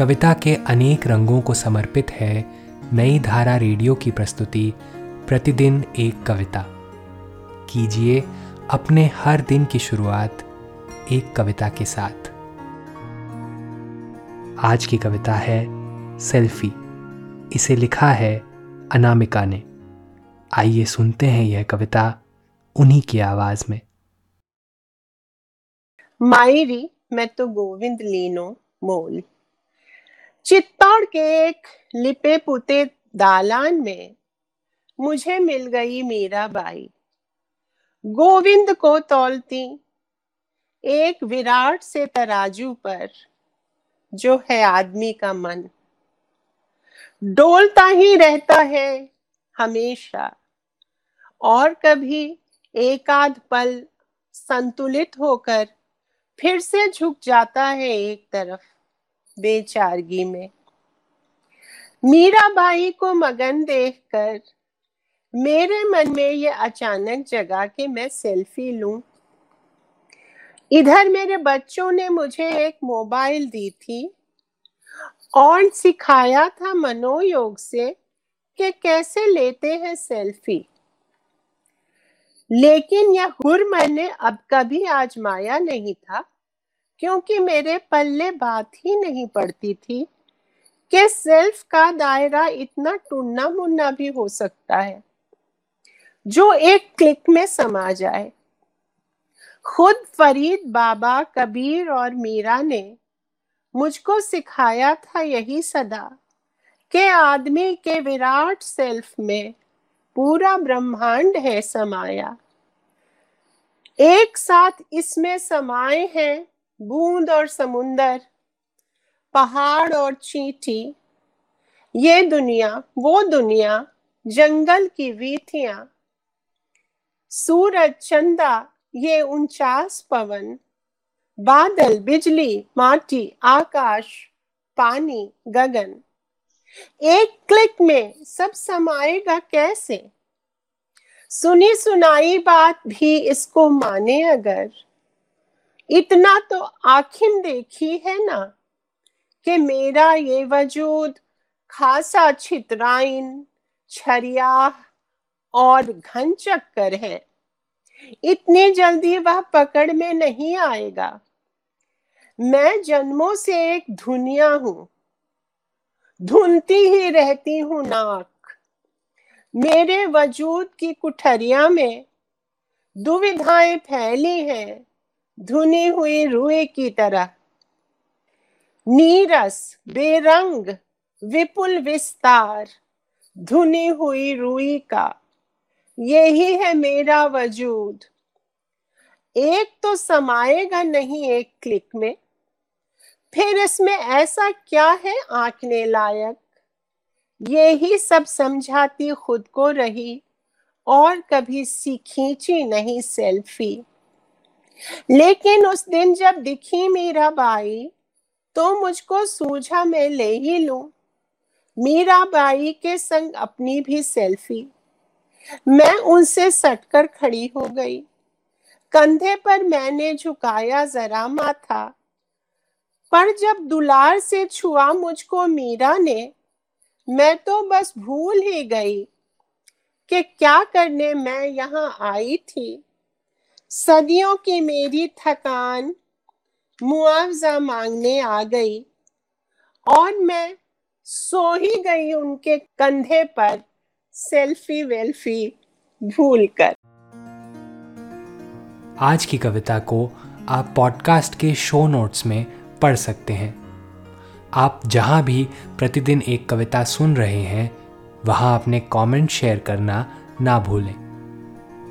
कविता के अनेक रंगों को समर्पित है नई धारा रेडियो की प्रस्तुति, प्रतिदिन एक कविता। कीजिए अपने हर दिन की शुरुआत एक कविता के साथ। आज की कविता है सेल्फी। इसे लिखा है अनामिका ने। आइए सुनते हैं यह कविता उन्हीं की आवाज़ में। मायरी, मैं तो गोविंद लीनो, मोल। चित्तौड़ के एक लिपे पुते दालान में मुझे मिल गई मीरा बाई। गोविंद को तौलती एक विराट से तराजू पर, जो है आदमी का मन। डोलता ही रहता है हमेशा, और कभी एकाध पल संतुलित होकर फिर से झुक जाता है एक तरफ़। बेचारगी में। मीराबाई को मगन देखकर मेरे मन में ये अचानक जगा कि मैं सेल्फी लूँ। इधर मेरे बच्चों ने मुझे एक मोबाइल दी थी और सिखाया था मनोयोग से कि कैसे लेते हैं सेल्फी। लेकिन यह हुर मैंने अब कभी आजमाया नहीं था। क्योंकि मेरे पल्ले बात ही नहीं पड़ती थी कि सेल्फ का दायरा इतना टूना मुन्ना भी हो सकता है, जो एक क्लिक में समा जाए। खुद फरीद बाबा कबीर और मीरा ने मुझको सिखाया था यही सदा के आदमी के विराट सेल्फ में पूरा ब्रह्मांड है समाया। एक साथ इसमें समाये हैं बूंद और समुंदर, पहाड़ और चींटी, ये दुनिया, वो दुनिया, जंगल की वीथियाँ, सूरज चंदा, ये उनचास पवन, बादल, बिजली, माटी, आकाश, पानी, गगन। एक क्लिक में सब समाएगा कैसे? सुनी सुनाई बात भी इसको माने अगर इतना तो आखिम देखी है ना कि मेरा ये वजूद खासा छितराइन, छरिया और घन चक्कर है। इतनी जल्दी वह पकड़ में नहीं आएगा। मैं जन्मों से एक धुनिया हूँ। धुनती ही रहती हूँ नाक। मेरे वजूद की कुठरिया में दुविधाएँ फैली हैं। धुनी हुई रुए की तरह। नीरस, बेरंग, विपुल विस्तार, धुनी हुई रुई का। यही है मेरा वजूद। एक तो समाएगा नहीं एक क्लिक में। फिर इसमें ऐसा क्या है आंकने लायक? यही सब समझाती खुद को रही और कभी सी खींची नहीं सेल्फी। लेकिन उस दिन जब दिखी मीरा बाई तो मुझको सूझा मैं ले ही लू। मीरा बाई के संग अपनी भी सेल्फी। मैं उनसे सटकर खड़ी हो गई। कंधे पर मैंने झुकाया जरा माथा। पर जब दुलार से छुआ मुझको मीरा ने, मैं तो बस भूल ही गई कि क्या करने मैं यहाँ आई थी। सदियों की मेरी थकान मुआवजा मांगने आ गई और मैं सो ही गई उनके कंधे पर सेल्फी वेल्फी भूल कर आज की कविता को आप पॉडकास्ट के शो नोट्स में पढ़ सकते हैं। आप जहाँ भी प्रतिदिन एक कविता सुन रहे हैं, वहाँ अपने कमेंट शेयर करना ना भूलें।